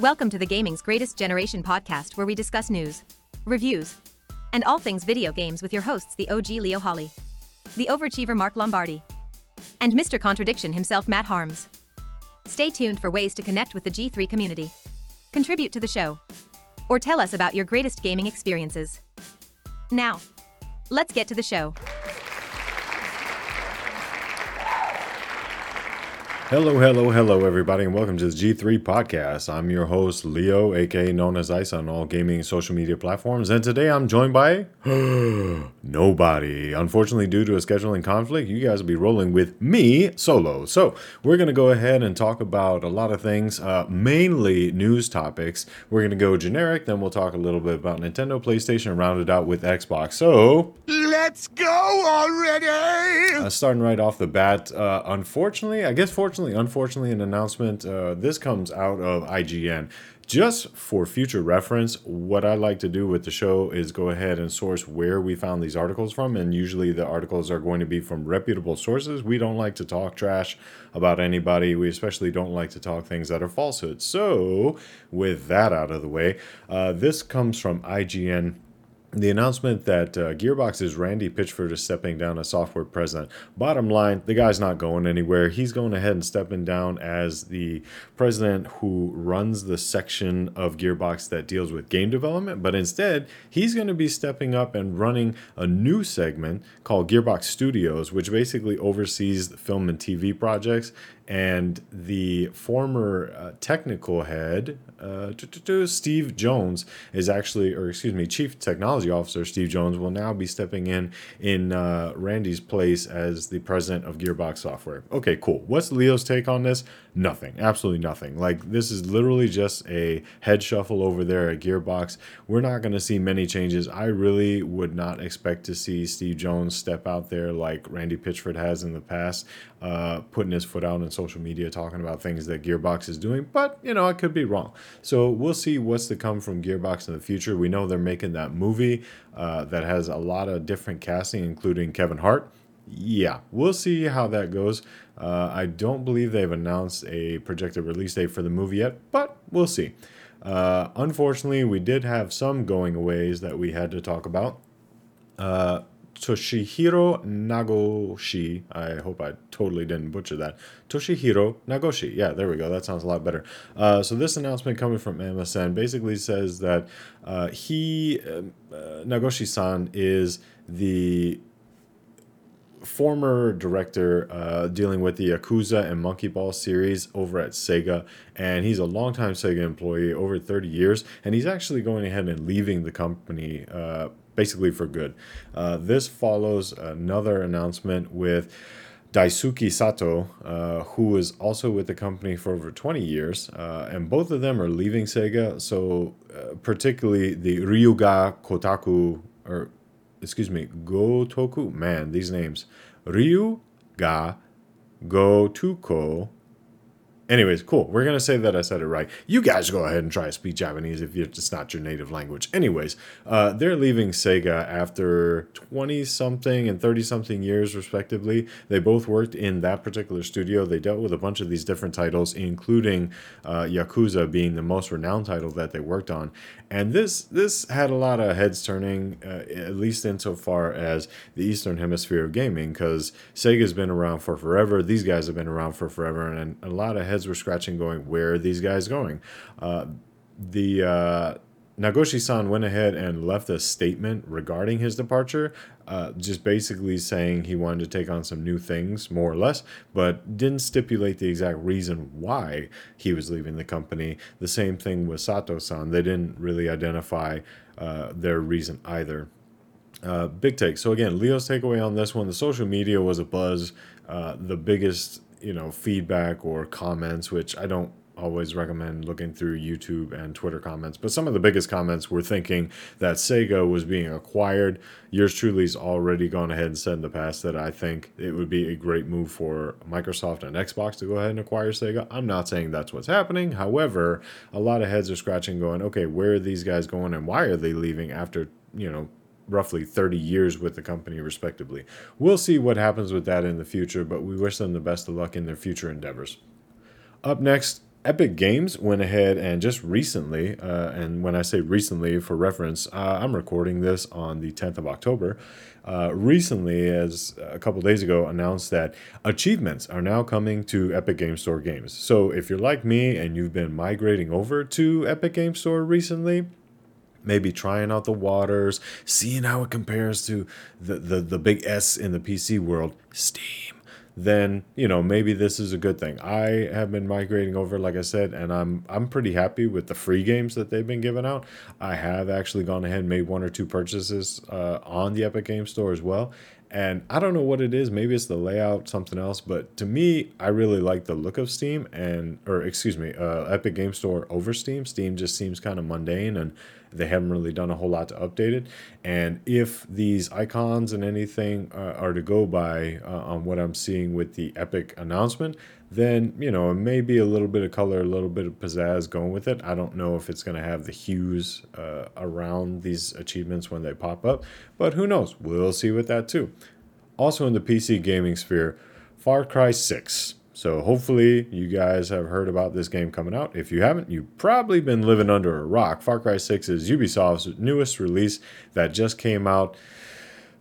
Welcome to the Gaming's Greatest Generation podcast, where we discuss news, reviews, and all things video games with your hosts, the OG Leo Holly, the overachiever Mark Lombardi, and Mr. Contradiction himself, Matt Harms. Stay tuned for ways to connect with the G3 community, contribute to the show, or tell us about your greatest gaming experiences. Now, let's get to the show. Hello, hello, hello, everybody, and welcome to the G3 podcast. I'm your host, Leo, aka known as Ice on all gaming social media platforms, and today I'm joined by nobody. Unfortunately, due to a scheduling conflict, you guys will be rolling with me solo. So, we're going to go ahead and talk about a lot of things, uh, mainly news topics. We're going to go generic, then we'll talk a little bit about Nintendo, PlayStation, and round it out with Xbox. So, Let's go already! Uh, starting right off the bat, uh, unfortunately, I guess fortunately, unfortunately, an announcement. Uh, this comes out of IGN. Just for future reference, what I like to do with the show is go ahead and source where we found these articles from, and usually the articles are going to be from reputable sources. We don't like to talk trash about anybody. We especially don't like to talk things that are falsehoods. So, with that out of the way, uh, this comes from IGN the announcement that uh, Gearbox's Randy Pitchford is stepping down as software president. Bottom line, the guy's not going anywhere. He's going ahead and stepping down as the president who runs the section of Gearbox that deals with game development. But instead, he's going to be stepping up and running a new segment called Gearbox Studios, which basically oversees film and TV projects and the former uh, technical head, uh, Steve Jones, is actually, or excuse me, Chief Technology Officer Steve Jones will now be stepping in in uh, Randy's place as the president of Gearbox Software. Okay, cool. What's Leo's take on this? Nothing. Absolutely nothing. Like, this is literally just a head shuffle over there at Gearbox. We're not going to see many changes. I really would not expect to see Steve Jones step out there like Randy Pitchford has in the past, uh, putting his foot out and social media talking about things that Gearbox is doing, but you know, I could be wrong. So we'll see what's to come from Gearbox in the future. We know they're making that movie uh, that has a lot of different casting, including Kevin Hart. Yeah, we'll see how that goes. Uh, I don't believe they've announced a projected release date for the movie yet, but we'll see. Uh, unfortunately, we did have some going aways that we had to talk about. Uh, Toshihiro Nagoshi. I hope I totally didn't butcher that. Toshihiro Nagoshi. Yeah, there we go. That sounds a lot better. Uh, so this announcement coming from MSN basically says that uh, he, uh, Nagoshi-san, is the former director uh, dealing with the Yakuza and Monkey Ball series over at Sega, and he's a longtime Sega employee, over 30 years, and he's actually going ahead and leaving the company uh, basically for good. Uh, this follows another announcement with. Daisuke Sato, uh, who is also with the company for over 20 years, uh, and both of them are leaving Sega. So, uh, particularly the Ryuga Kotaku, or excuse me, Gotoku. Man, these names. Ryu ga Gotuko Anyways, cool. We're going to say that I said it right. You guys go ahead and try to speak Japanese if it's not your native language. Anyways, uh, they're leaving Sega after 20 something and 30 something years, respectively. They both worked in that particular studio. They dealt with a bunch of these different titles, including uh, Yakuza being the most renowned title that they worked on. And this this had a lot of heads turning, uh, at least insofar as the Eastern Hemisphere of gaming, because Sega's been around for forever. These guys have been around for forever, and a lot of heads were scratching, going, "Where are these guys going?" Uh, the uh, Nagoshi-san went ahead and left a statement regarding his departure, uh, just basically saying he wanted to take on some new things, more or less, but didn't stipulate the exact reason why he was leaving the company. The same thing with Sato-san; they didn't really identify uh, their reason either. Uh, big take. So again, Leo's takeaway on this one: the social media was a buzz. Uh, the biggest, you know, feedback or comments, which I don't always recommend looking through YouTube and Twitter comments. But some of the biggest comments were thinking that Sega was being acquired. Yours truly's already gone ahead and said in the past that I think it would be a great move for Microsoft and Xbox to go ahead and acquire Sega. I'm not saying that's what's happening. However, a lot of heads are scratching going, okay, where are these guys going and why are they leaving after, you know, roughly 30 years with the company, respectively. We'll see what happens with that in the future, but we wish them the best of luck in their future endeavors. Up next, Epic Games went ahead and just recently, uh, and when I say recently for reference, uh, I'm recording this on the 10th of October. Uh, recently, as a couple days ago, announced that achievements are now coming to Epic Game Store games. So if you're like me and you've been migrating over to Epic Game Store recently, maybe trying out the waters, seeing how it compares to the, the, the big S in the PC world, Steam then you know maybe this is a good thing. I have been migrating over, like I said, and I'm I'm pretty happy with the free games that they've been giving out. I have actually gone ahead and made one or two purchases uh, on the Epic Game Store as well. And I don't know what it is. Maybe it's the layout, something else. But to me, I really like the look of Steam and, or excuse me, uh, Epic Game Store over Steam. Steam just seems kind of mundane and they haven't really done a whole lot to update it. And if these icons and anything uh, are to go by uh, on what I'm seeing with the Epic announcement, then you know maybe a little bit of color, a little bit of pizzazz going with it. I don't know if it's going to have the hues uh, around these achievements when they pop up, but who knows? We'll see with that too. Also in the PC gaming sphere, Far Cry 6 so hopefully you guys have heard about this game coming out. If you haven't, you've probably been living under a rock. Far Cry 6 is Ubisoft's newest release that just came out.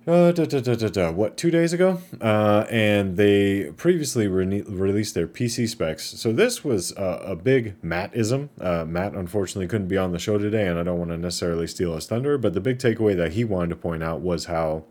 Uh, da, da, da, what two days ago uh, and they previously re- released their pc specs so this was uh, a big mattism uh, matt unfortunately couldn't be on the show today and i don't want to necessarily steal his thunder but the big takeaway that he wanted to point out was how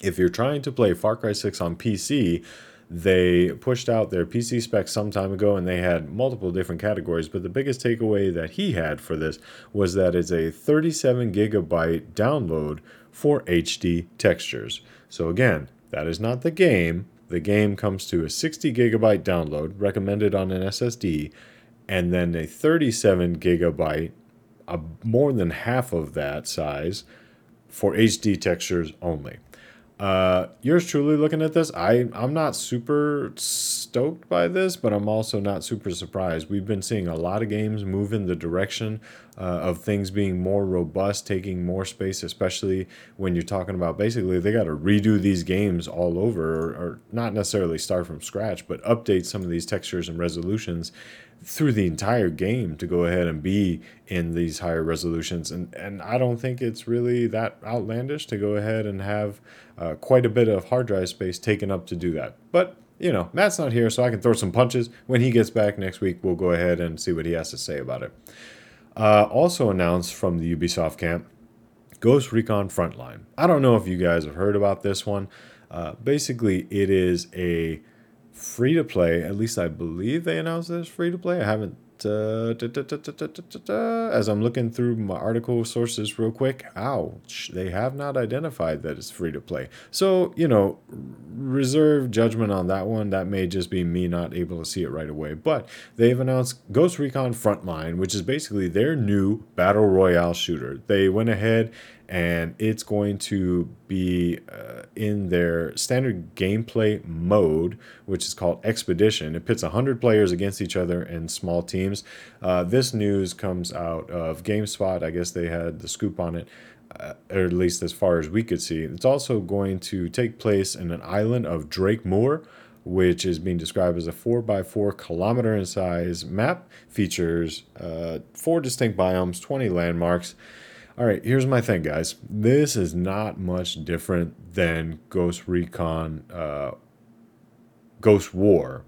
if you're trying to play far cry 6 on pc they pushed out their PC specs some time ago and they had multiple different categories, but the biggest takeaway that he had for this was that it's a 37 gigabyte download for HD textures. So again, that is not the game. The game comes to a 60 gigabyte download recommended on an SSD and then a 37 gigabyte, a more than half of that size for HD textures only. Uh, yours truly looking at this, I I'm not super stoked by this, but I'm also not super surprised. We've been seeing a lot of games move in the direction uh, of things being more robust, taking more space, especially when you're talking about basically they got to redo these games all over, or, or not necessarily start from scratch, but update some of these textures and resolutions through the entire game to go ahead and be in these higher resolutions. And and I don't think it's really that outlandish to go ahead and have uh, quite a bit of hard drive space taken up to do that. But you know Matt's not here so I can throw some punches. When he gets back next week we'll go ahead and see what he has to say about it. Uh, also announced from the Ubisoft camp Ghost Recon Frontline. I don't know if you guys have heard about this one. Uh, basically it is a free to play. At least I believe they announced this free to play. I haven't. Uh, da, da, da, as I'm looking through my article sources real quick, ouch, they have not identified that it's free to play. So, you know, reserve judgment on that one. That may just be me not able to see it right away. But they've announced Ghost Recon Frontline, which is basically their new battle royale shooter. They went ahead and it's going to be uh, in their standard gameplay mode, which is called Expedition. It pits 100 players against each other in small teams. Uh, this news comes out of GameSpot. I guess they had the scoop on it. Uh, or at least as far as we could see. It's also going to take place in an island of Drakemoor, which is being described as a 4 by 4 kilometer in size map, features uh, four distinct biomes, 20 landmarks, all right, here's my thing, guys. This is not much different than Ghost Recon, uh, Ghost War.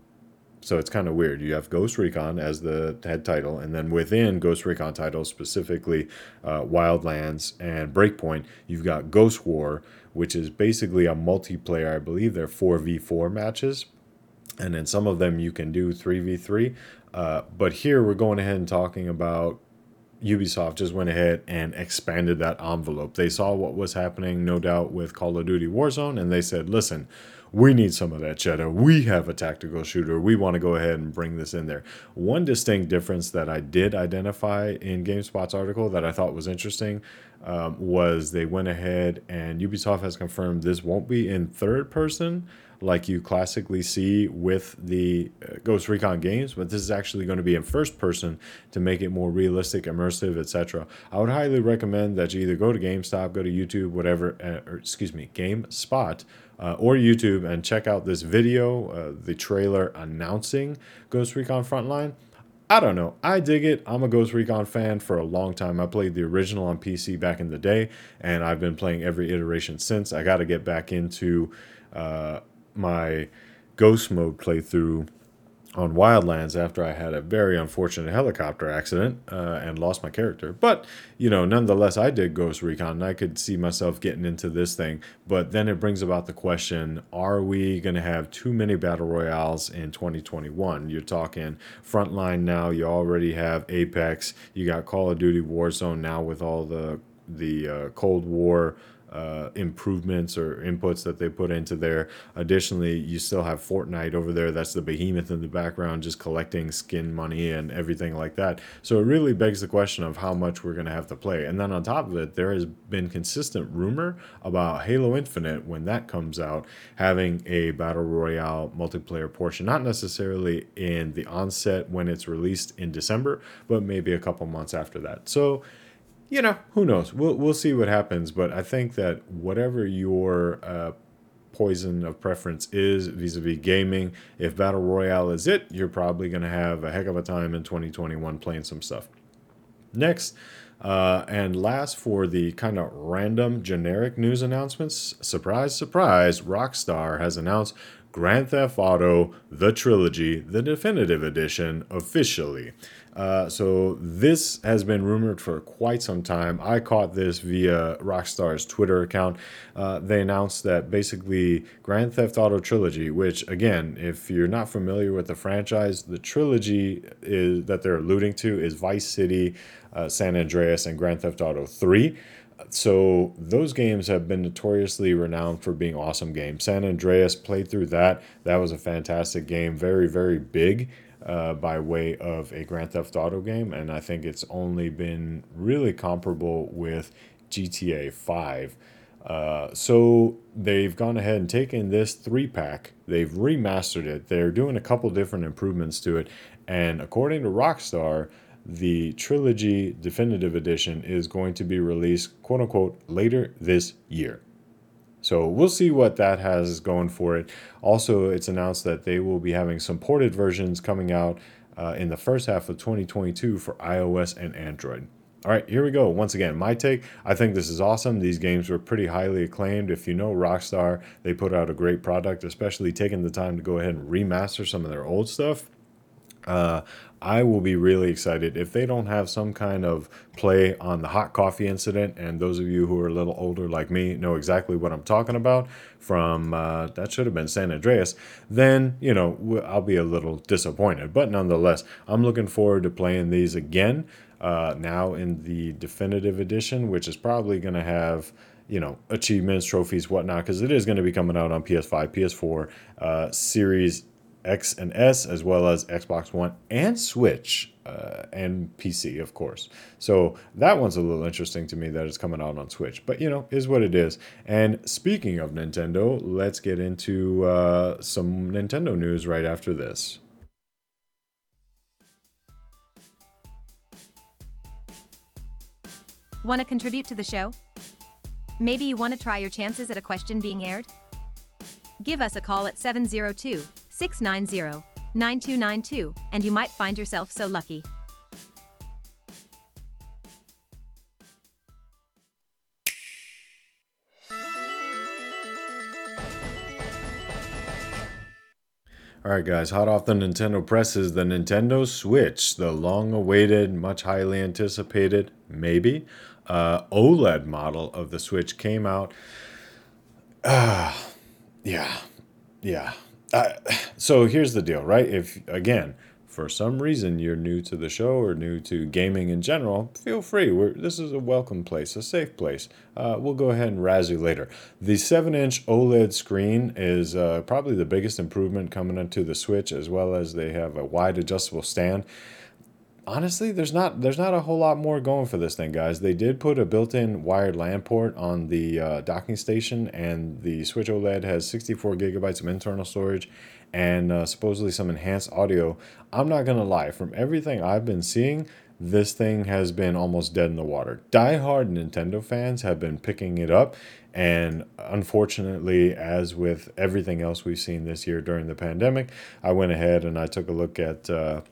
So it's kind of weird. You have Ghost Recon as the head title, and then within Ghost Recon titles, specifically uh, Wildlands and Breakpoint, you've got Ghost War, which is basically a multiplayer. I believe they're 4v4 matches and then some of them you can do 3v3 uh, but here we're going ahead and talking about Ubisoft just went ahead and expanded that envelope. They saw what was happening, no doubt, with Call of Duty Warzone, and they said, listen, we need some of that cheddar. We have a tactical shooter. We want to go ahead and bring this in there. One distinct difference that I did identify in GameSpot's article that I thought was interesting um, was they went ahead and Ubisoft has confirmed this won't be in third person like you classically see with the uh, Ghost Recon games, but this is actually going to be in first person to make it more realistic, immersive, etc. I would highly recommend that you either go to GameStop, go to YouTube, whatever, uh, or excuse me, GameSpot. Uh, or YouTube and check out this video, uh, the trailer announcing Ghost Recon Frontline I don't know. I dig it. I'm a Ghost Recon fan for a long time. I played the original on PC back in the day, and I've been playing every iteration since. I got to get back into uh, my Ghost mode playthrough on Wildlands after I had a very unfortunate helicopter accident uh, and lost my character. But, you know, nonetheless, I did Ghost Recon and I could see myself getting into this thing. But then it brings about the question are we going to have too many battle royales in 2021? You're talking Frontline now, you already have Apex, you got Call of Duty Warzone now with all the, the uh, Cold War uh, improvements or inputs that they put into there. Additionally, you still have Fortnite over there. That's the behemoth in the background, just collecting skin money and everything like that. So it really begs the question of how much we're going to have to play. And then on top of it, there has been consistent rumor about Halo Infinite when that comes out having a battle royale multiplayer portion, not necessarily in the onset when it's released in December, but maybe a couple months after that. So you know, who knows? We'll we'll see what happens. But I think that whatever your uh, poison of preference is vis-a-vis gaming, if battle royale is it, you're probably going to have a heck of a time in 2021 playing some stuff. Next. Uh, and last for the kind of random generic news announcements, surprise, surprise, Rockstar has announced Grand Theft Auto The Trilogy, the definitive edition, officially. Uh, so this has been rumored for quite some time. I caught this via Rockstar's Twitter account. Uh, they announced that basically Grand Theft Auto Trilogy, which again, if you're not familiar with the franchise, the trilogy is that they're alluding to is Vice City, uh, San Andreas, and Grand Theft Auto 3 so those games have been notoriously renowned for being awesome games. San Andreas played through that. That was a fantastic game, very very big uh, by way of a Grand Theft Auto game, and I think it's only been really comparable with GTA 5. Uh, so they've gone ahead and taken this three pack, they've remastered it, they're doing a couple different improvements to it, and according to Rockstar, the trilogy definitive edition is going to be released, quote unquote, later this year. So we'll see what that has going for it. Also, it's announced that they will be having some ported versions coming out uh, in the first half of 2022 for iOS and Android. All right, here we go. Once again, my take. I think this is awesome. These games were pretty highly acclaimed. If you know Rockstar, they put out a great product, especially taking the time to go ahead and remaster some of their old stuff. Uh, I will be really excited if they don't have some kind of play on the hot coffee incident. And those of you who are a little older like me know exactly what I'm talking about from uh, that should have been San Andreas. Then, you know, I'll be a little disappointed. But nonetheless, I'm looking forward to playing these again uh, now in the definitive edition, which is probably going to have you know achievements trophies whatnot because it is going to be coming out on ps5 ps4 uh, series X and S, as well as Xbox One and Switch uh, and PC, of course. So that one's a little interesting to me that it's coming out on Switch, but you know, is what it is. And speaking of Nintendo, let's get into uh, some Nintendo news right after this. Want to contribute to the show? Maybe you want to try your chances at a question being aired? Give us a call at 702 690 9292, and you might find yourself so lucky. Alright, guys, hot off the Nintendo press is the Nintendo Switch, the long awaited, much highly anticipated, maybe, uh, OLED model of the Switch came out. Uh, yeah, yeah, so here's the deal, right? If again, for some reason you're new to the show or new to gaming in general, feel free. We're, this is a welcome place, a safe place. Uh, we'll go ahead and razz you later. The 7 inch OLED screen is uh, probably the biggest improvement coming into the Switch, as well as they have a wide adjustable stand honestly, there's not there's not a whole lot more going for this thing, guys. They did put a built-in wired LAN port on the uh, docking station, and the Switch OLED has 64 gigabytes of internal storage and uh, supposedly some enhanced audio. I'm not gonna lie, from everything I've been seeing, this thing has been almost dead in the water. Die-hard Nintendo fans have been picking it up, and unfortunately, as with everything else we've seen this year during the pandemic, I went ahead and I took a look at. Uh,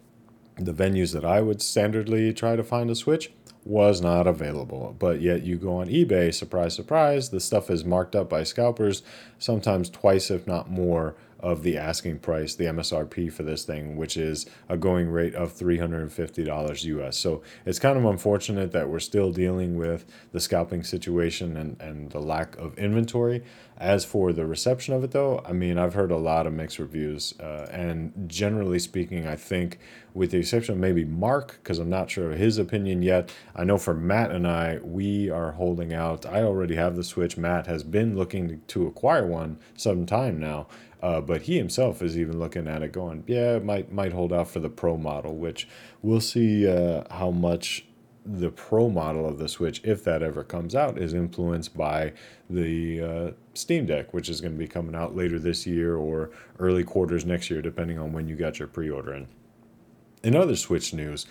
the venues that I would standardly try to find a Switch was not available. But yet you go on eBay, surprise, surprise, the stuff is marked up by scalpers, sometimes twice, if not more, of the asking price, the MSRP for this thing, which is a going rate of $350 US. So it's kind of unfortunate that we're still dealing with the scalping situation and, and the lack of inventory. As for the reception of it, though, I mean, I've heard a lot of mixed reviews. Uh, and generally speaking, I think, with the exception of maybe Mark, because I'm not sure of his opinion yet, I know for Matt and I, we are holding out. I already have the Switch. Matt has been looking to acquire one some time now. Uh, but he himself is even looking at it, going, "Yeah, might might hold out for the Pro model," which we'll see uh, how much the Pro model of the Switch, if that ever comes out, is influenced by the uh, Steam Deck, which is going to be coming out later this year or early quarters next year, depending on when you got your pre-order in. In other Switch news,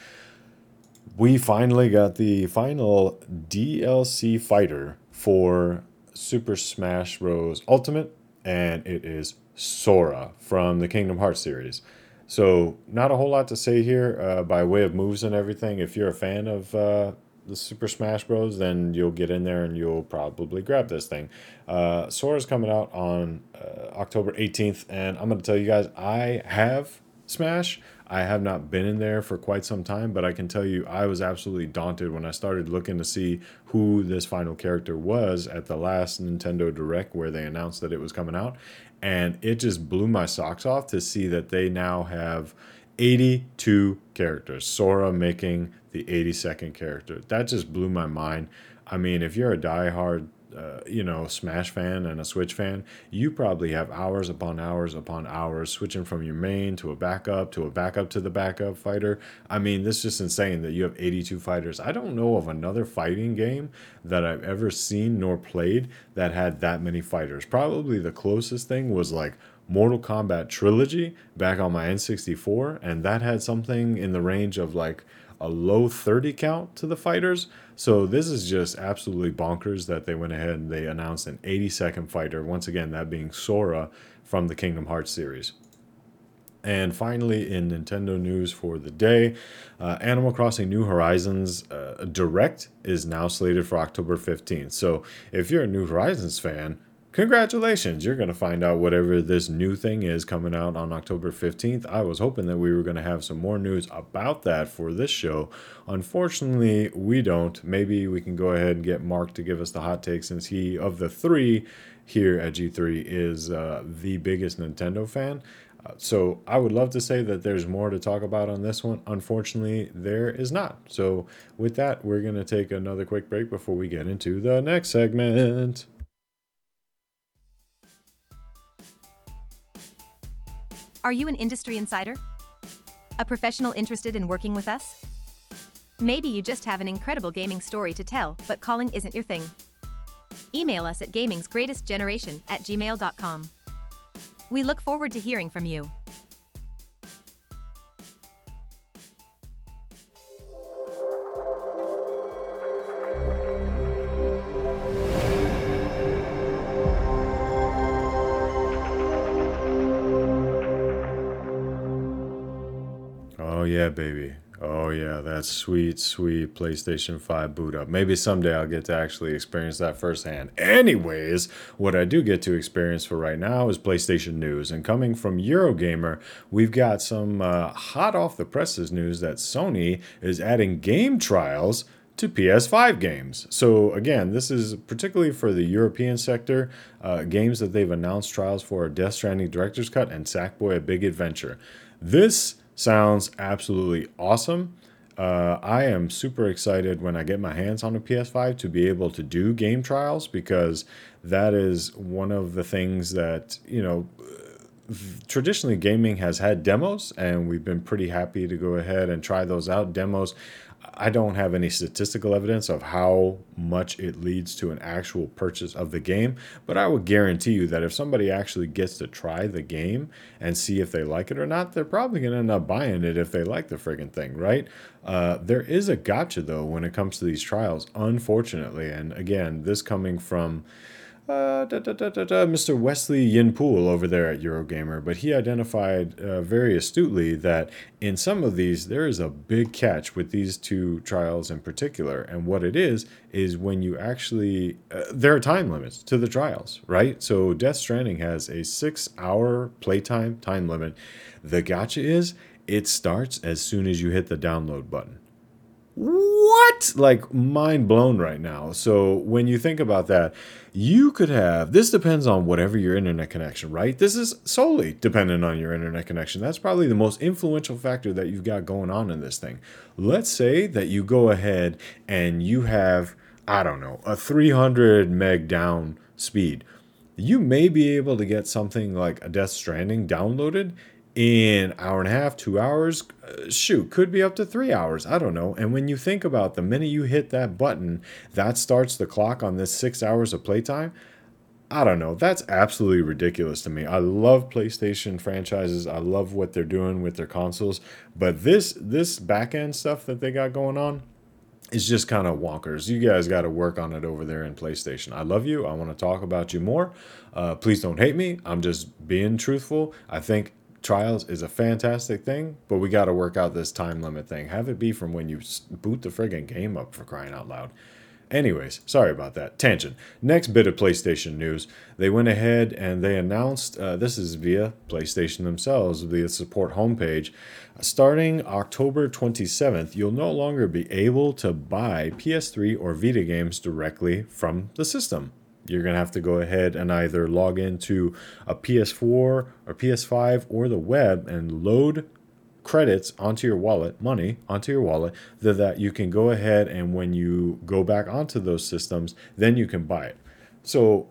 we finally got the final DLC fighter for Super Smash Bros. Ultimate, and it is Sora from the Kingdom Hearts series. So, not a whole lot to say here uh, by way of moves and everything. If you're a fan of uh, the Super Smash Bros., then you'll get in there and you'll probably grab this thing. Uh, Sora's coming out on uh, October 18th, and I'm going to tell you guys, I have Smash. I have not been in there for quite some time, but I can tell you I was absolutely daunted when I started looking to see who this final character was at the last Nintendo Direct where they announced that it was coming out. And it just blew my socks off to see that they now have 82 characters. Sora making the 82nd character. That just blew my mind. I mean, if you're a diehard uh, you know, Smash fan and a Switch fan, you probably have hours upon hours upon hours switching from your main to a backup to a backup to the backup fighter. I mean, this is just insane that you have 82 fighters. I don't know of another fighting game that I've ever seen nor played that had that many fighters. Probably the closest thing was like Mortal Kombat Trilogy back on my N64, and that had something in the range of like a low 30 count to the fighters. So this is just absolutely bonkers that they went ahead and they announced an 82nd fighter. Once again, that being Sora from the Kingdom Hearts series. And finally, in Nintendo news for the day, uh, Animal Crossing New Horizons uh, Direct is now slated for October 15th. So if you're a New Horizons fan, congratulations, you're going to find out whatever this new thing is coming out on October 15th. I was hoping that we were going to have some more news about that for this show. Unfortunately, we don't. Maybe we can go ahead and get Mark to give us the hot take since he, of the three here at G3, is uh, the biggest Nintendo fan. Uh, so I would love to say that there's more to talk about on this one. Unfortunately, there is not. So with that, we're going to take another quick break before we get into the next segment. Are you an industry insider? A professional interested in working with us? Maybe you just have an incredible gaming story to tell, but calling isn't your thing. Email us at gamingsgreatestgeneration at gmail.com. We look forward to hearing from you. That sweet, sweet PlayStation 5 boot up. Maybe someday I'll get to actually experience that firsthand. Anyways, what I do get to experience for right now is PlayStation news. And coming from Eurogamer, we've got some uh, hot off the presses news that Sony is adding game trials to PS5 games. So again, this is particularly for the European sector. Uh, games that they've announced trials for are Death Stranding Director's Cut and Sackboy: A Big Adventure. This sounds absolutely awesome. Uh, I am super excited when I get my hands on a PS5 to be able to do game trials because that is one of the things that, you know, traditionally gaming has had demos and we've been pretty happy to go ahead and try those out. Demos I don't have any statistical evidence of how much it leads to an actual purchase of the game, but I would guarantee you that if somebody actually gets to try the game and see if they like it or not, they're probably going to end up buying it if they like the friggin' thing, right? Uh, there is a gotcha though when it comes to these trials, unfortunately. And again, this coming from uh, da, da, da, Mr. Wesley Yin-Poole over there at Eurogamer, but he identified uh, very astutely that in some of these there is a big catch with these two trials in particular, and what it is is when you actually uh, there are time limits to the trials, right? So Death Stranding has a six-hour playtime time limit. The gotcha is it starts as soon as you hit the download button what? Like mind blown right now. So when you think about that you could have this depends on whatever your internet connection right? This is solely dependent on your internet connection. That's probably the most influential factor that you've got going on in this thing. Let's say that you go ahead and you have i don't know a 300 meg down speed. You may be able to get something like a death stranding downloaded in hour and a half, two hours, uh, shoot, could be up to three hours. I don't know. And when you think about the minute you hit that button, that starts the clock on this six hours of playtime. I don't know. That's absolutely ridiculous to me. I love PlayStation franchises. I love what they're doing with their consoles, but this this back end stuff that they got going on is just kind of wonkers. You guys got to work on it over there in PlayStation. I love you. I want to talk about you more. Uh, please don't hate me. I'm just being truthful. I think trials is a fantastic thing, but we got to work out this time limit thing. Have it be from when you boot the friggin' game up for crying out loud. Anyways, sorry about that. Tangent. Next bit of PlayStation news. They went ahead and they announced uh, this is via PlayStation themselves, via support homepage. Starting October 27th, you'll no longer be able to buy PS3 or Vita games directly from the system you're going to have to go ahead and either log into a PS4 or PS5 or the web and load credits onto your wallet, money onto your wallet, that, that you can go ahead and when you go back onto those systems, then you can buy it. So,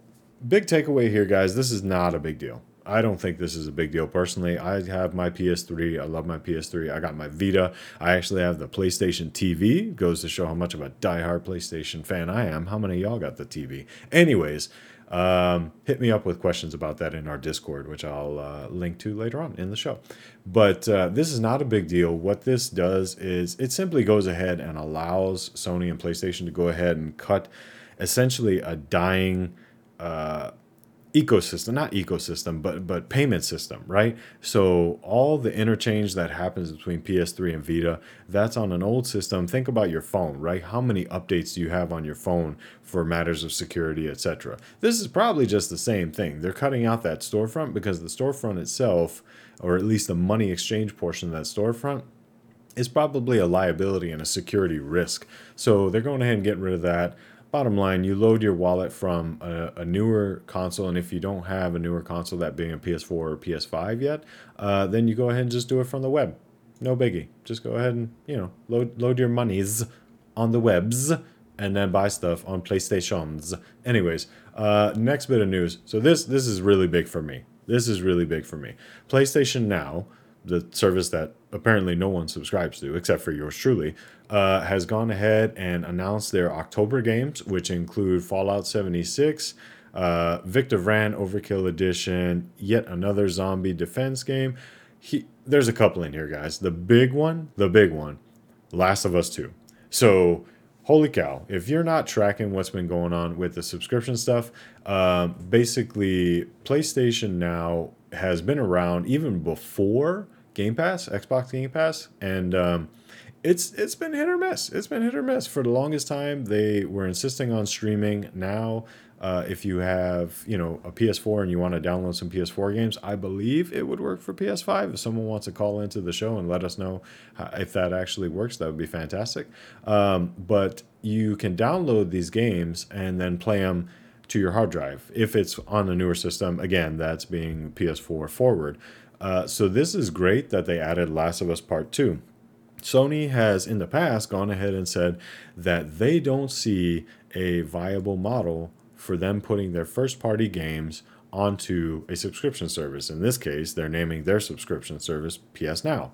big takeaway here, guys this is not a big deal. I don't think this is a big deal personally. I have my PS3. I love my PS3. I got my Vita. I actually have the PlayStation TV. Goes to show how much of a diehard PlayStation fan I am. How many y'all got the TV? Anyways, um, hit me up with questions about that in our Discord, which I'll uh, link to later on in the show. But uh, this is not a big deal. What this does is it simply goes ahead and allows Sony and PlayStation to go ahead and cut essentially a dying. Uh, ecosystem not ecosystem but but payment system right? So all the interchange that happens between ps3 and vita that's on an old system. Think about your phone right? How many updates do you have on your phone for matters of security etc this is probably just the same thing. They're cutting out that storefront because the storefront itself or at least the money exchange portion of that storefront is probably a liability and a security risk. So they're going ahead and getting rid of that bottom line, you load your wallet from a, a, newer console, and if you don't have a newer console, that being a PS4 or PS5 yet, uh, then you go ahead and just do it from the web. No biggie. Just go ahead and you know load load your monies on the webs and then buy stuff on PlayStations. Anyways, uh, next bit of news. So this this is really big for me. This is really big for me. PlayStation Now the service that apparently no one subscribes to except for yours truly, uh, has gone ahead and announced their October games, which include Fallout 76, uh, Victor Vran Overkill Edition, yet another zombie defense game. He, there's a couple in here, guys. The big one, the big one, Last of Us 2. So, holy cow, if you're not tracking what's been going on with the subscription stuff, um, basically, PlayStation Now has been around even before Game Pass, Xbox Game Pass, and um, it's it's been hit or miss. It's been hit or miss for the longest time. They were insisting on streaming. Now, uh, if you have you know a PS4 and you want to download some PS4 games, I believe it would work for PS5. If someone wants to call into the show and let us know if that actually works, that would be fantastic. Um, but you can download these games and then play them to your hard drive if it's on a newer system. Again, that's being PS4 forward. Uh, so this is great that they added Last of Us Part 2. Sony has in the past gone ahead and said that they don't see a viable model for them putting their first party games onto a subscription service. In this case, they're naming their subscription service PS Now.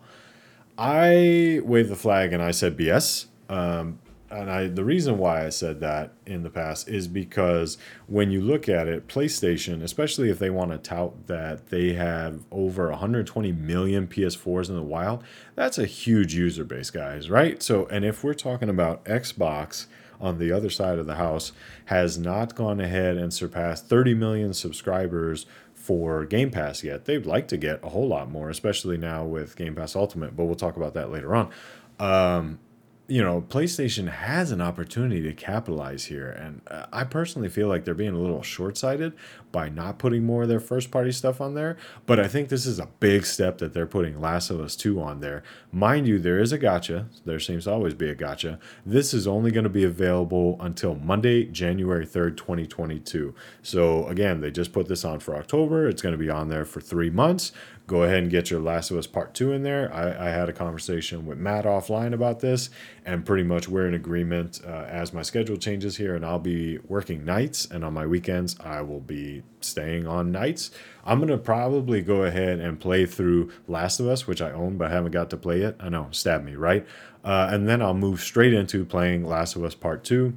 I waved the flag and I said BS. Um, and I the reason why I said that in the past is because when you look at it, PlayStation, especially if they want to tout that they have over 120 million PS4s in the wild, that's a huge user base, guys, right? So, and if we're talking about Xbox on the other side of the house has not gone ahead and surpassed 30 million subscribers for Game Pass yet. They'd like to get a whole lot more, especially now with Game Pass Ultimate, but we'll talk about that later on. Um, you know, PlayStation has an opportunity to capitalize here. And uh, I personally feel like they're being a little short sighted by not putting more of their first party stuff on there. But I think this is a big step that they're putting Last of Us 2 on there. Mind you, there is a gotcha. There seems to always be a gotcha. This is only going to be available until Monday, January 3rd, 2022. So again, they just put this on for October. It's going to be on there for three months go ahead and get your Last of Us Part 2 in there. I, I had a conversation with Matt offline about this, and pretty much we're in agreement uh, as my schedule changes here, and I'll be working nights, and on my weekends, I will be staying on nights. I'm going to probably go ahead and play through Last of Us, which I own but haven't got to play yet. I know, stab me, right? Uh, and then I'll move straight into playing Last of Us Part 2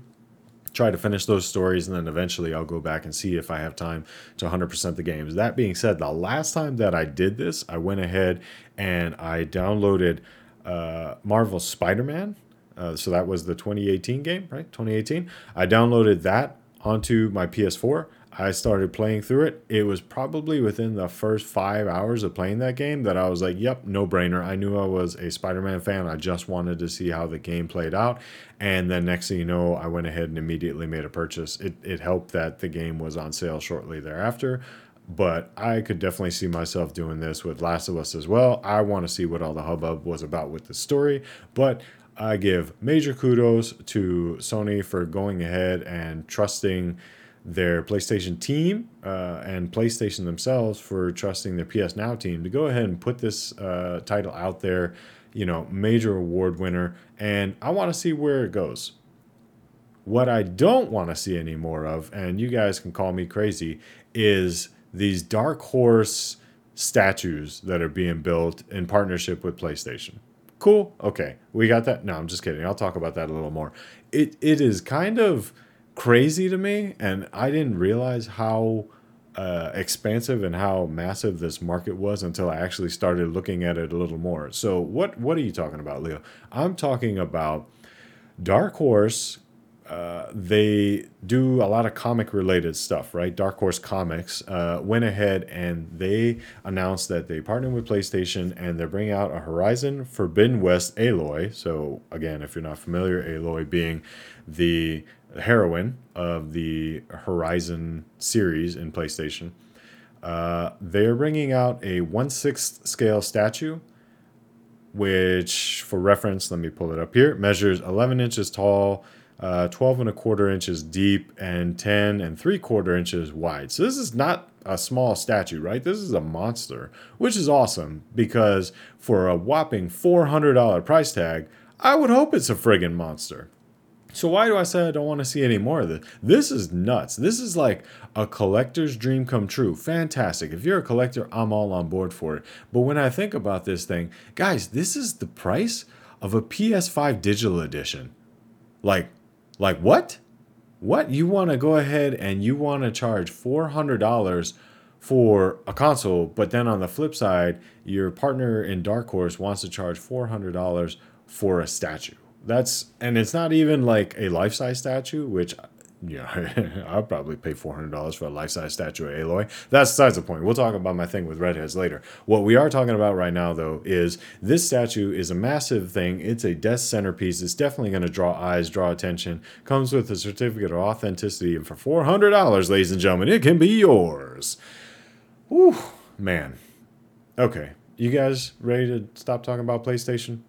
try to finish those stories, and then eventually I'll go back and see if I have time to 100% the games. That being said, the last time that I did this, I went ahead and I downloaded uh, Marvel Spider Man. Uh, so that was the 2018 game, right? 2018. I downloaded that onto my PS4. I started playing through it. It was probably within the first five hours of playing that game that I was like, yep, no brainer. I knew I was a Spider Man fan. I just wanted to see how the game played out. And then next thing you know, I went ahead and immediately made a purchase. It, it helped that the game was on sale shortly thereafter. But I could definitely see myself doing this with Last of Us as well. I want to see what all the hubbub was about with the story. But I give major kudos to Sony for going ahead and trusting their PlayStation team uh, and PlayStation themselves for trusting their PS Now team to go ahead and put this uh, title out there. You know, major award winner, and I want to see where it goes. What I don't want to see any more of, and you guys can call me crazy, is these dark horse statues that are being built in partnership with PlayStation. Cool. Okay. We got that. No, I'm just kidding. I'll talk about that a little more. It it is kind of crazy to me, and I didn't realize how uh, expansive and how massive this market was until I actually started looking at it a little more. So, what what are you talking about, Leo? I'm talking about Dark Horse. Uh, they do a lot of comic related stuff, right? Dark Horse Comics uh, went ahead and they announced that they partnered with PlayStation and they're bringing out a Horizon Forbidden West Aloy. So, again, if you're not familiar, Aloy being the heroine of the Horizon series in PlayStation. Uh, they're bringing out a 1 6th scale statue, which, for reference, let me pull it up here, measures 11 inches tall, uh, 12 and a quarter inches deep, and 10 and 3 quarter inches wide. So this is not a small statue, right? This is a monster, which is awesome because for a whopping $400 price tag, I would hope it's a friggin' monster. So why do I say I don't want to see any more of this? This is nuts. This is like a collector's dream come true. Fantastic. If you're a collector, I'm all on board for it. But when I think about this thing, guys, this is the price of a PS5 digital edition. Like like what? What? You want to go ahead and you want to charge $400 for a console, but then on the flip side, your partner in Dark Horse wants to charge $400 for a statue that's and it's not even like a life size statue, which yeah, I'll probably pay four hundred dollars for a life size statue of Aloy. That's besides the point. We'll talk about my thing with redheads later. What we are talking about right now, though, is this statue is a massive thing. It's a desk centerpiece. It's definitely going to draw eyes, draw attention. Comes with a certificate of authenticity, and for four hundred dollars, ladies and gentlemen, it can be yours. Whew, man. Okay, you guys ready to stop talking about PlayStation?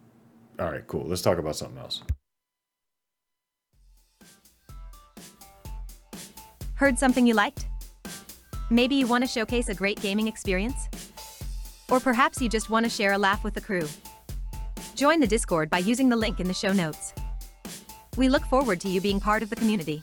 All right, cool. Let's talk about something else. Heard something you liked? Maybe you want to showcase a great gaming experience? Or perhaps you just want to share a laugh with the crew. Join the Discord by using the link in the show notes. We look forward to you being part of the community.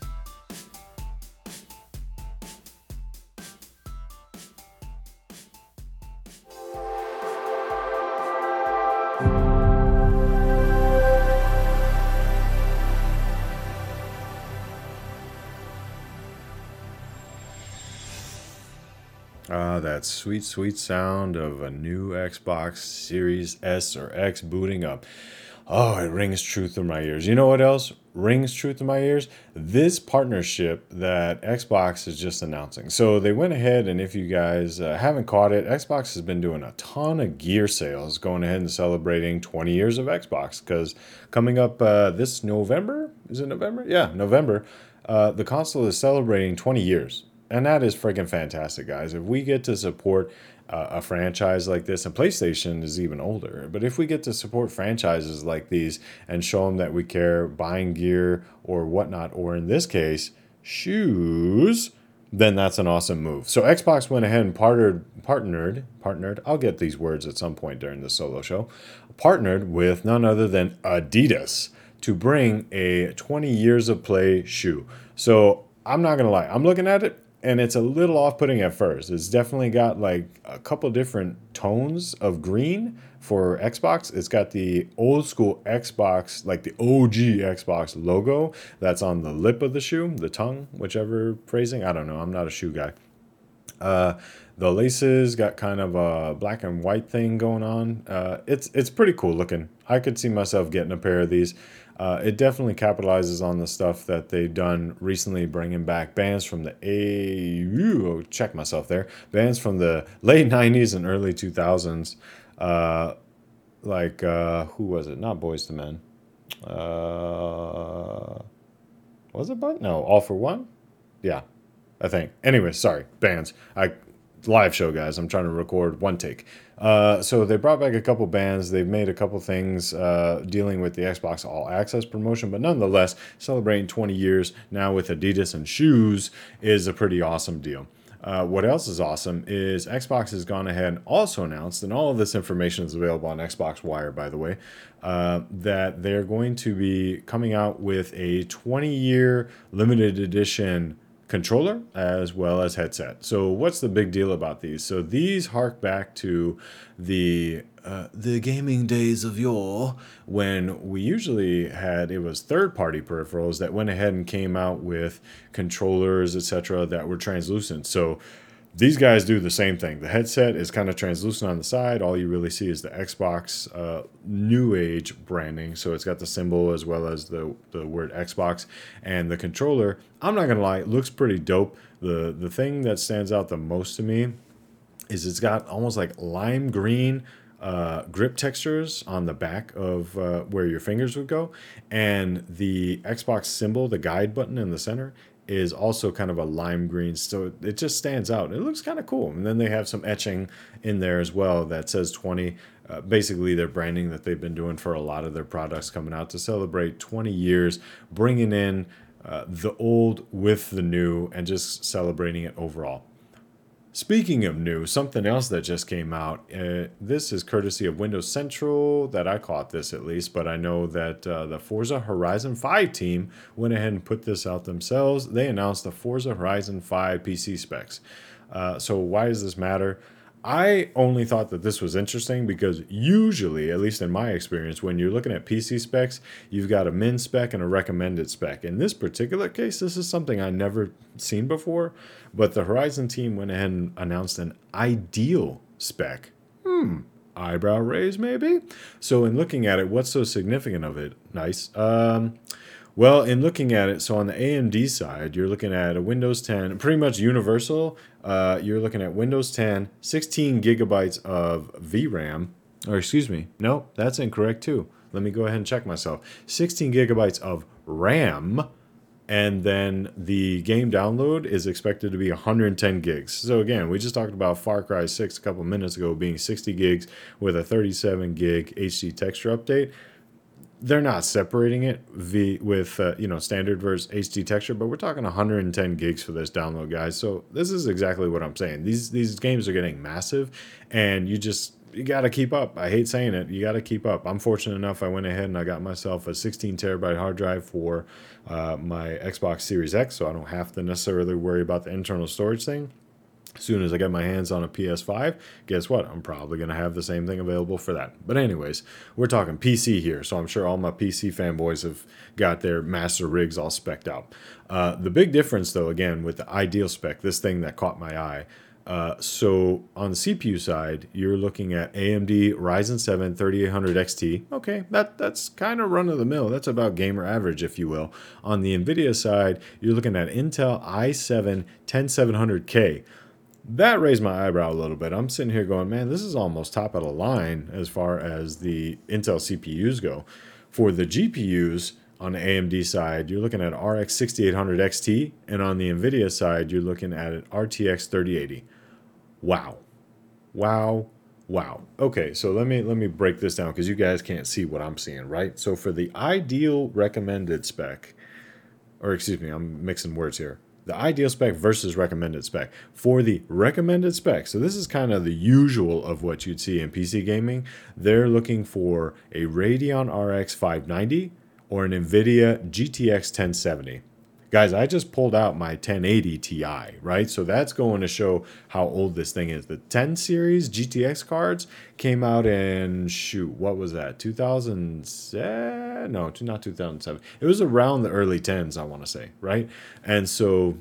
Ah, that sweet, sweet sound of a new Xbox Series S or X booting up. Oh, it rings true through my ears. You know what else rings true through my ears? This partnership that Xbox is just announcing. So they went ahead, and if you guys uh, haven't caught it, Xbox has been doing a ton of gear sales, going ahead and celebrating 20 years of Xbox. Because coming up uh, this November, is it November? Yeah, November, uh, the console is celebrating 20 years. And that is freaking fantastic, guys. If we get to support uh, a franchise like this, and PlayStation is even older, but if we get to support franchises like these and show them that we care buying gear or whatnot, or in this case, shoes, then that's an awesome move. So Xbox went ahead and partnered, partnered, partnered. I'll get these words at some point during the solo show. Partnered with none other than Adidas to bring a 20 years of play shoe. So I'm not gonna lie, I'm looking at it and it's a little off-putting at first. It's definitely got like a couple different tones of green for Xbox. It's got the old school Xbox, like the OG Xbox logo that's on the lip of the shoe, the tongue, whichever phrasing. I don't know. I'm not a shoe guy. Uh, the laces got kind of a black and white thing going on. Uh, it's it's pretty cool looking. I could see myself getting a pair of these. Uh, it definitely capitalizes on the stuff that they've done recently, bringing back bands from the A. Oh, check myself there. Bands from the late '90s and early 2000s, uh, like uh, who was it? Not Boyz II Men. Uh, was it but no All-4-One yeah i think anyway sorry bands i live show guys. I'm trying to record one take. Uh, so they brought back a couple bands. They've made a couple things uh, dealing with the xbox all access promotion but nonetheless celebrating 20 years now with adidas and shoes is a pretty awesome deal. Uh, what else is awesome is Xbox has gone ahead and also announced, and all of this information is available on Xbox Wire, by the way, uh, that they're going to be coming out with a 20 year limited edition controller as well as headset. So what's the big deal about these? So these hark back to the uh, the gaming days of yore when we usually had it was third party peripherals that went ahead and came out with controllers etc that were translucent. So these guys do the same thing. The headset is kind of translucent on the side. All you really see is the Xbox uh, New Age branding. So it's got the symbol as well as the, the word Xbox. And the controller, I'm not going to lie, looks pretty dope. The, the thing that stands out the most to me is it's got almost like lime green uh, grip textures on the back of uh, where your fingers would go. And the Xbox symbol, the guide button in the center, is also kind of a lime green. So it just stands out. It looks kind of cool. And then they have some etching in there as well that says 20. Uh, basically, their branding that they've been doing for a lot of their products coming out to celebrate 20 years, bringing in uh, the old with the new and just celebrating it overall. Speaking of new, something else that just came out. Uh, this is courtesy of Windows Central that I caught this at least, but I know that uh, the Forza Horizon 5 team went ahead and put this out themselves. They announced the Forza Horizon 5 PC specs. Uh, so, why does this matter? I only thought that this was interesting because usually, at least in my experience, when you're looking at PC specs, you've got a min spec and a recommended spec. In this particular case, this is something I never seen before, but the Horizon team went ahead and announced an ideal spec. Hmm, eyebrow raise maybe? So in looking at it, what's so significant of it? Nice. Um, well, in looking at it, so on the AMD side, you're looking at a Windows 10, pretty much universal. Uh, you're looking at Windows 10, 16 gigabytes of VRAM, or excuse me, no, that's incorrect too. Let me go ahead and check myself. 16 gigabytes of RAM, and then the game download is expected to be 110 gigs. So again, we just talked about Far Cry 6 a couple minutes ago being 60 gigs with a 37 gig HD texture update they're not separating it v with uh, you know standard versus HD texture, but we're talking 110 gigs for this download, guys. So this is exactly what I'm saying. These these games are getting massive, and you just you got to keep up. I hate saying it, you got to keep up. I'm fortunate enough. I went ahead and I got myself a 16 terabyte hard drive for uh, my Xbox Series X, so I don't have to necessarily worry about the internal storage thing. As soon as I get my hands on a PS5, guess what? I'm probably going to have the same thing available for that. But, anyways, we're talking PC here, so I'm sure all my PC fanboys have got their master rigs all specced out. Uh, the big difference, though, again, with the ideal spec, this thing that caught my eye, Uh, so on the CPU side, you're looking at AMD Ryzen 7 3800 XT. Okay, that that's kind of run of the mill. That's about gamer average, if you will. On the NVIDIA side, you're looking at Intel i7 10700K. That raised my eyebrow a little bit. I'm sitting here going, man, this is almost top of the line as far as the Intel CPUs go. For the GPUs, on the AMD side, you're looking at RX 6800 XT, and on the NVIDIA side, you're looking at an RTX 3080. Wow. Wow. Wow. Okay, so let me let me break this down because you guys can't see what I'm seeing, right? So for the ideal recommended spec, or excuse me, I'm mixing words here. The ideal spec versus recommended spec. For the recommended spec, so this is kind of the usual of what you'd see in PC gaming. They're looking for a Radeon RX 590 or an NVIDIA GTX 1070. Guys, I just pulled out my 1080 Ti, right? So that's going to show how old this thing is. The 10 series GTX cards came out in, shoot, what was that? 2007? No, not 2007. It was around the early 10s, I want to say, right? And so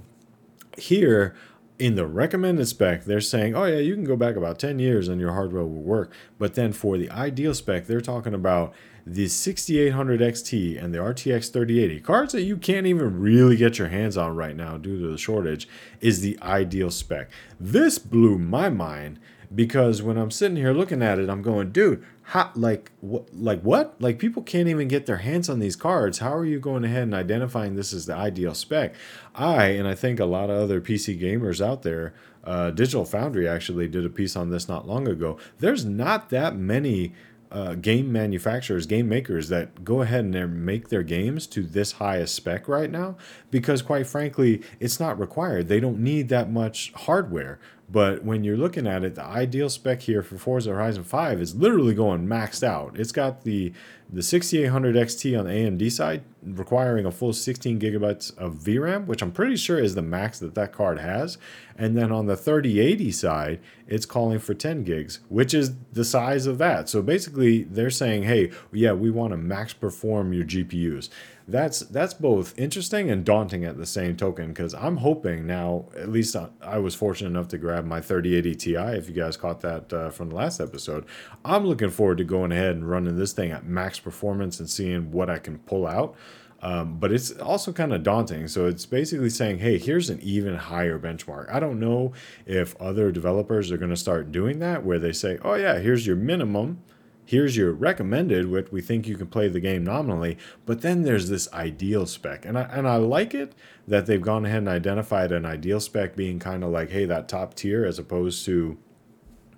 here, in the recommended spec, they're saying, oh, yeah, you can go back about 10 years and your hardware will work. But then for the ideal spec, they're talking about the 6800 XT and the RTX 3080 cards that you can't even really get your hands on right now due to the shortage is the ideal spec. This blew my mind because when I'm sitting here looking at it, I'm going, dude, how, like what like what? Like people can't even get their hands on these cards. How are you going ahead and identifying this as the ideal spec? I and I think a lot of other PC gamers out there, uh, Digital Foundry actually did a piece on this not long ago. There's not that many uh, game manufacturers, game makers that go ahead and make their games to this highest spec right now because, quite frankly, it's not required. They don't need that much hardware. But when you're looking at it, the ideal spec here for Forza Horizon 5 is literally going maxed out. It's got the the 6800 XT on the AMD side requiring a full 16 gigabytes of VRAM, which I'm pretty sure is the max that that card has. And then on the 3080 side, it's calling for 10 gigs, which is the size of that. So basically, they're saying, hey, yeah, we want to max perform your GPUs that's that's both interesting and daunting at the same token because I'm hoping now at least I, was fortunate enough to grab my 3080 Ti if you guys caught that uh, from the last episode. I'm looking forward to going ahead and running this thing at max performance and seeing what I can pull out. Um, but it's also kind of daunting. So it's basically saying hey here's an even higher benchmark. I don't know if other developers are going to start doing that where they say oh yeah here's your minimum here's your recommended, which we think you can play the game nominally, but then there's this ideal spec. And I, and I like it that they've gone ahead and identified an ideal spec being kind of like, hey, that top tier, as opposed to,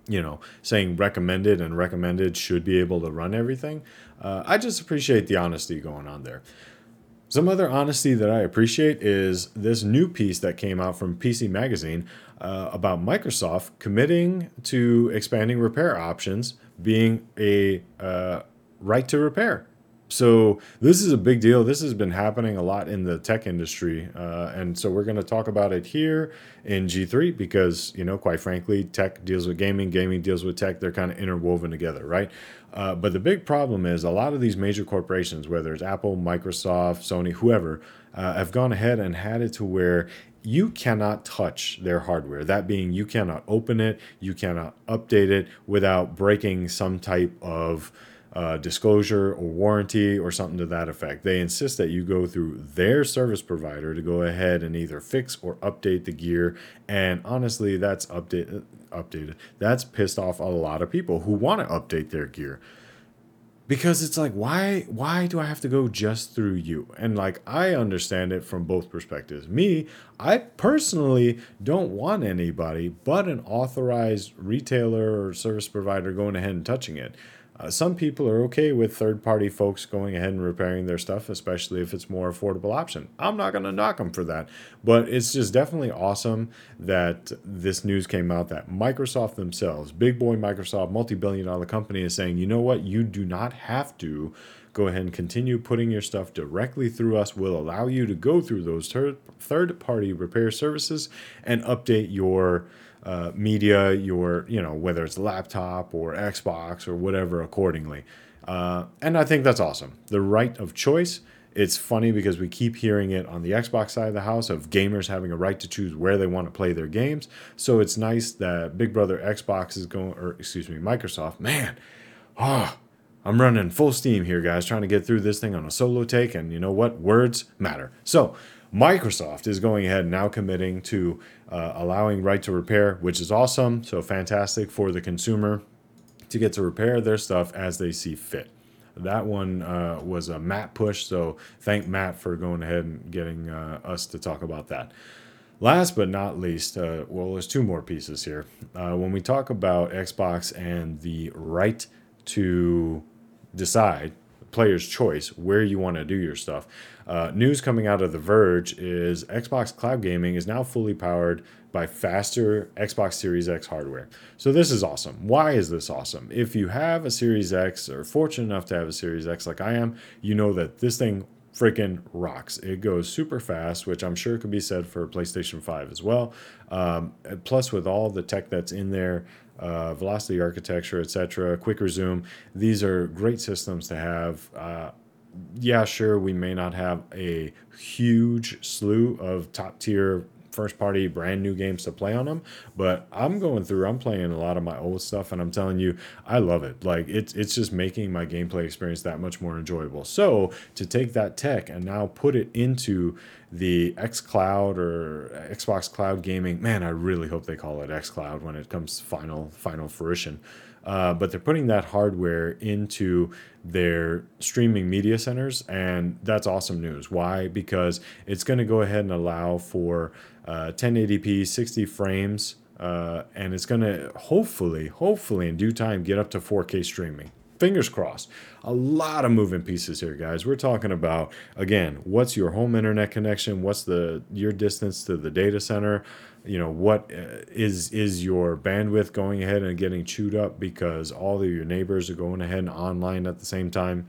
you know, saying recommended and recommended should be able to run everything. Uh, I just appreciate the honesty going on there. Some other honesty that I appreciate is this new piece that came out from PC Magazine uh, about Microsoft committing to expanding repair options being a uh, right to repair. So this is a big deal. This has been happening a lot in the tech industry, uh, and so we're going to talk about it here in G3 because you know, quite frankly, tech deals with gaming, gaming deals with tech. They're kind of interwoven together, right? Uh, but the big problem is a lot of these major corporations, whether it's Apple, Microsoft, Sony, whoever, uh, have gone ahead and had it to where you cannot touch their hardware. That being, you cannot open it, you cannot update it without breaking some type of uh, disclosure or warranty or something to that effect. They insist that you go through their service provider to go ahead and either fix or update the gear. And honestly, that's update, updated. That's pissed off a lot of people who want to update their gear because it's like why why do i have to go just through you and like i understand it from both perspectives me i personally don't want anybody but an authorized retailer or service provider going ahead and touching it uh, some people are okay with third party folks going ahead and repairing their stuff, especially if it's more affordable option. I'm not going to knock them for that, but it's just definitely awesome that this news came out that Microsoft themselves, big boy Microsoft, multi billion dollar company, is saying, you know what, you do not have to go ahead and continue putting your stuff directly through us. We'll allow you to go through those third party repair services and update your uh, media, your you know whether it's laptop or Xbox or whatever accordingly. Uh, and I think that's awesome. The right of choice It's funny because we keep hearing it on the Xbox side of the house of gamers having a right to choose where they want to play their games. So it's nice that Big Brother Xbox is going, or excuse me, Microsoft. Man, oh, I'm running full steam here, guys, trying to get through this thing on a solo take. And you know what? Words matter. So Microsoft is going ahead now committing to uh, allowing right to repair, which is awesome. So fantastic for the consumer to get to repair their stuff as they see fit. That one uh, was a Matt push, so thank Matt for going ahead and getting uh, us to talk about that. Last but not least, uh, well, there's two more pieces here. Uh, when we talk about Xbox and the right to decide, player's choice, where you want to do your stuff, uh, news coming out of The Verge is Xbox Cloud Gaming is now fully powered by faster Xbox Series X hardware. So this is awesome. Why is this awesome? If you have a Series X or fortunate enough to have a Series X like I am, you know that this thing freaking rocks. It goes super fast, which I'm sure could be said for PlayStation 5 as well. Um, plus, with all the tech that's in there, uh, velocity architecture, etc., quick resume, these are great systems to have. Uh, yeah, sure, we may not have a huge slew of top tier first party brand new games to play on them but i'm going through i'm playing a lot of my old stuff and i'm telling you i love it like it's it's just making my gameplay experience that much more enjoyable so to take that tech and now put it into the X Cloud or Xbox Cloud Gaming. Man, I really hope they call it X Cloud when it comes final final fruition. Uh, but they're putting that hardware into their streaming media centers, and that's awesome news. Why? Because it's going to go ahead and allow for uh, 1080p, 60 frames, uh, and it's going to hopefully, hopefully in due time get up to 4K streaming fingers crossed. A lot of moving pieces here, guys. We're talking about again, what's your home internet connection? What's the your distance to the data center? You know, what uh, is is your bandwidth going ahead and getting chewed up because all of your neighbors are going ahead and online at the same time?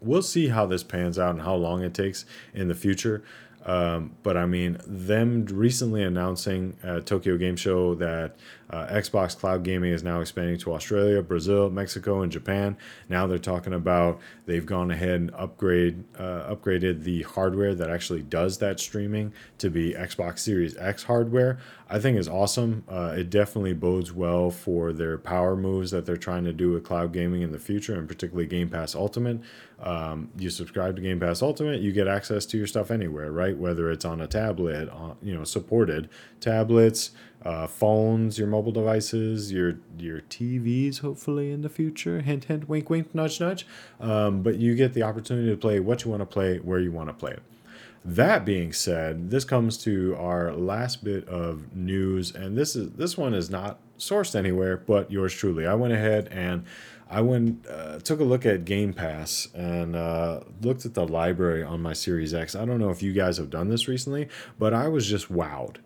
We'll see how this pans out and how long it takes in the future. Um, but I mean, them recently announcing at Tokyo Game Show that uh, Xbox Cloud Gaming is now expanding to Australia, Brazil, Mexico, and Japan. Now they're talking about they've gone ahead and upgrade uh, upgraded the hardware that actually does that streaming to be Xbox Series X hardware. I think is awesome. Uh, it definitely bodes well for their power moves that they're trying to do with cloud gaming in the future, and particularly Game Pass Ultimate. Um, you subscribe to Game Pass Ultimate, you get access to your stuff anywhere, right? Whether it's on a tablet, on, you know, supported tablets, uh, phones, your mobile devices, your your TVs, hopefully in the future. Hint, hint, wink, wink, nudge, nudge. Um, but you get the opportunity to play what you want to play, where you want to play it. That being said, this comes to our last bit of news, and this is this one is not sourced anywhere, but yours truly. I went ahead and I went uh, took a look at Game Pass and uh, looked at the library on my Series X. I don't know if you guys have done this recently, but I was just wowed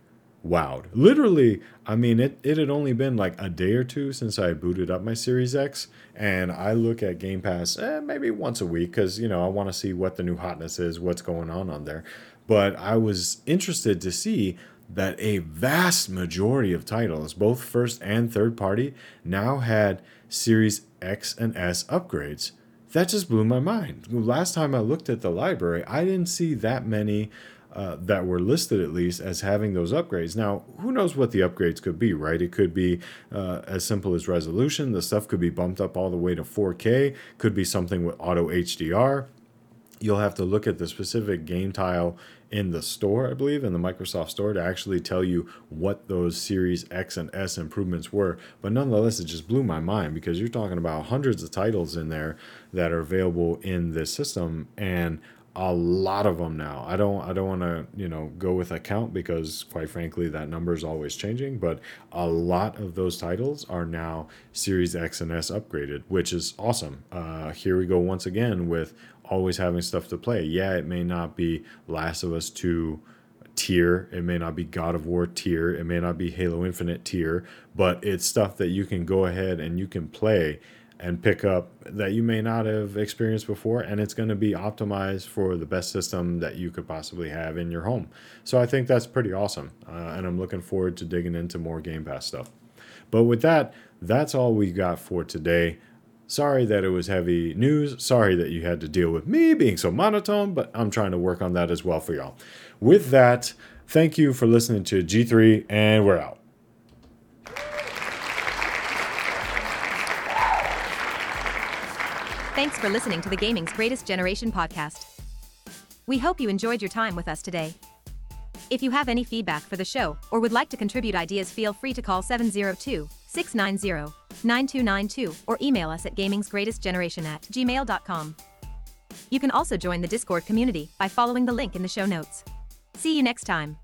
wowed. Literally, I mean, it, it had only been like a day or two since I booted up my Series X, and I look at Game Pass eh, maybe once a week because, you know, I want to see what the new hotness is, what's going on on there. But I was interested to see that a vast majority of titles, both first and third party, now had Series X and S upgrades. That just blew my mind. Last time I looked at the library, I didn't see that many uh, that were listed at least as having those upgrades. Now, who knows what the upgrades could be, right? It could be uh, as simple as resolution. The stuff could be bumped up all the way to 4K, could be something with auto HDR. You'll have to look at the specific game tile in the store, I believe, in the Microsoft Store to actually tell you what those Series X and S improvements were. But nonetheless, it just blew my mind because you're talking about hundreds of titles in there that are available in this system. And a lot of them now. I don't I don't want to you know go with a count because quite frankly that number is always changing. But a lot of those titles are now Series X and S upgraded, which is awesome. Uh, here we go once again with always having stuff to play. Yeah, it may not be Last of Us Two tier. It may not be God of War tier. It may not be Halo Infinite tier, but it's stuff that you can go ahead and you can play and pick up that you may not have experienced before and it's going to be optimized for the best system that you could possibly have in your home so i think that's pretty awesome uh, and i'm looking forward to digging into more game pass stuff but with that that's all we got for today Sorry that it was heavy news. Sorry that you had to deal with me being so monotone, but I'm trying to work on that as well for y'all. With that, thank you for listening to G3, and we're out. Thanks for listening to the Gaming's Greatest Generation podcast. We hope you enjoyed your time with us today. If you have any feedback for the show or would like to contribute ideas, feel free to call 702 690 9292 or email us at gamingsgreatestgeneration at gmail.com. You can also join the Discord community by following the link in the show notes. See you next time.